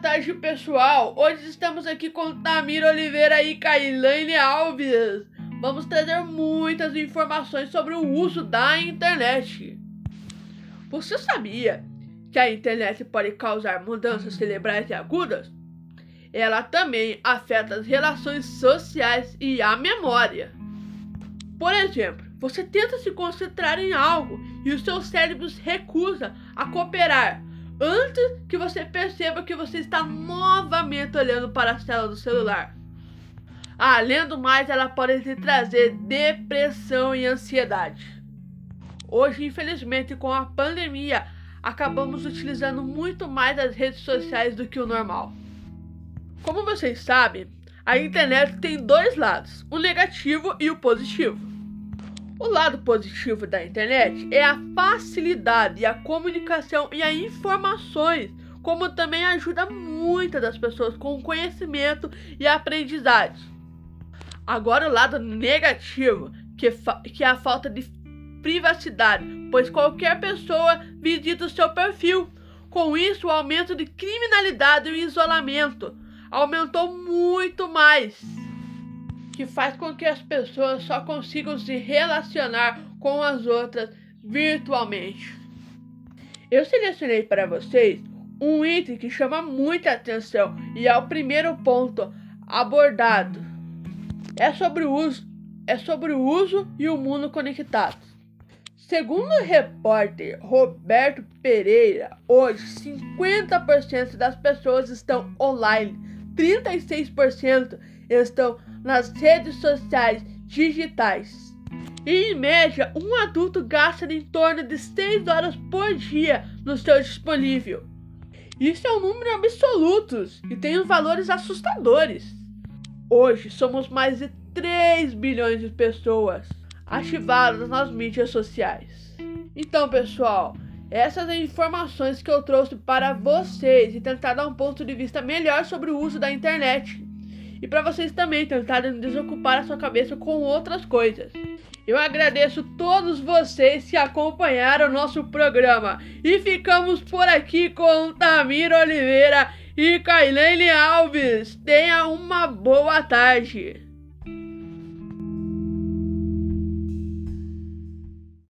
tarde, pessoal. Hoje estamos aqui com Tamir Oliveira e Kailane Alves. Vamos trazer muitas informações sobre o uso da internet. Você sabia que a internet pode causar mudanças cerebrais e agudas? Ela também afeta as relações sociais e a memória. Por exemplo, você tenta se concentrar em algo e o seu cérebro se recusa a cooperar antes que você perceba que você está novamente olhando para a tela do celular. Além do mais, ela pode te trazer depressão e ansiedade. Hoje, infelizmente, com a pandemia, acabamos utilizando muito mais as redes sociais do que o normal. Como vocês sabem, a internet tem dois lados, o negativo e o positivo. O lado positivo da internet é a facilidade a comunicação e as informações, como também ajuda muitas das pessoas com conhecimento e aprendizagem. Agora o lado negativo, que, que é a falta de privacidade, pois qualquer pessoa visita o seu perfil. Com isso, o aumento de criminalidade e o isolamento aumentou muito mais que faz com que as pessoas só consigam se relacionar com as outras virtualmente. Eu selecionei para vocês um item que chama muita atenção e é o primeiro ponto abordado. É sobre o uso, é sobre o uso e o mundo conectado. Segundo o repórter Roberto Pereira, hoje 50% das pessoas estão online, 36% estão nas redes sociais digitais. E, em média, um adulto gasta em torno de 6 horas por dia no seu disponível. Isso é um número absoluto e tem valores assustadores. Hoje somos mais de 3 bilhões de pessoas ativadas nas mídias sociais. Então, pessoal, essas informações que eu trouxe para vocês e tentar dar um ponto de vista melhor sobre o uso da internet e para vocês também tentarem desocupar a sua cabeça com outras coisas. Eu agradeço todos vocês que acompanharam o nosso programa e ficamos por aqui com Tamir Oliveira e Kailene Alves. Tenha uma boa tarde.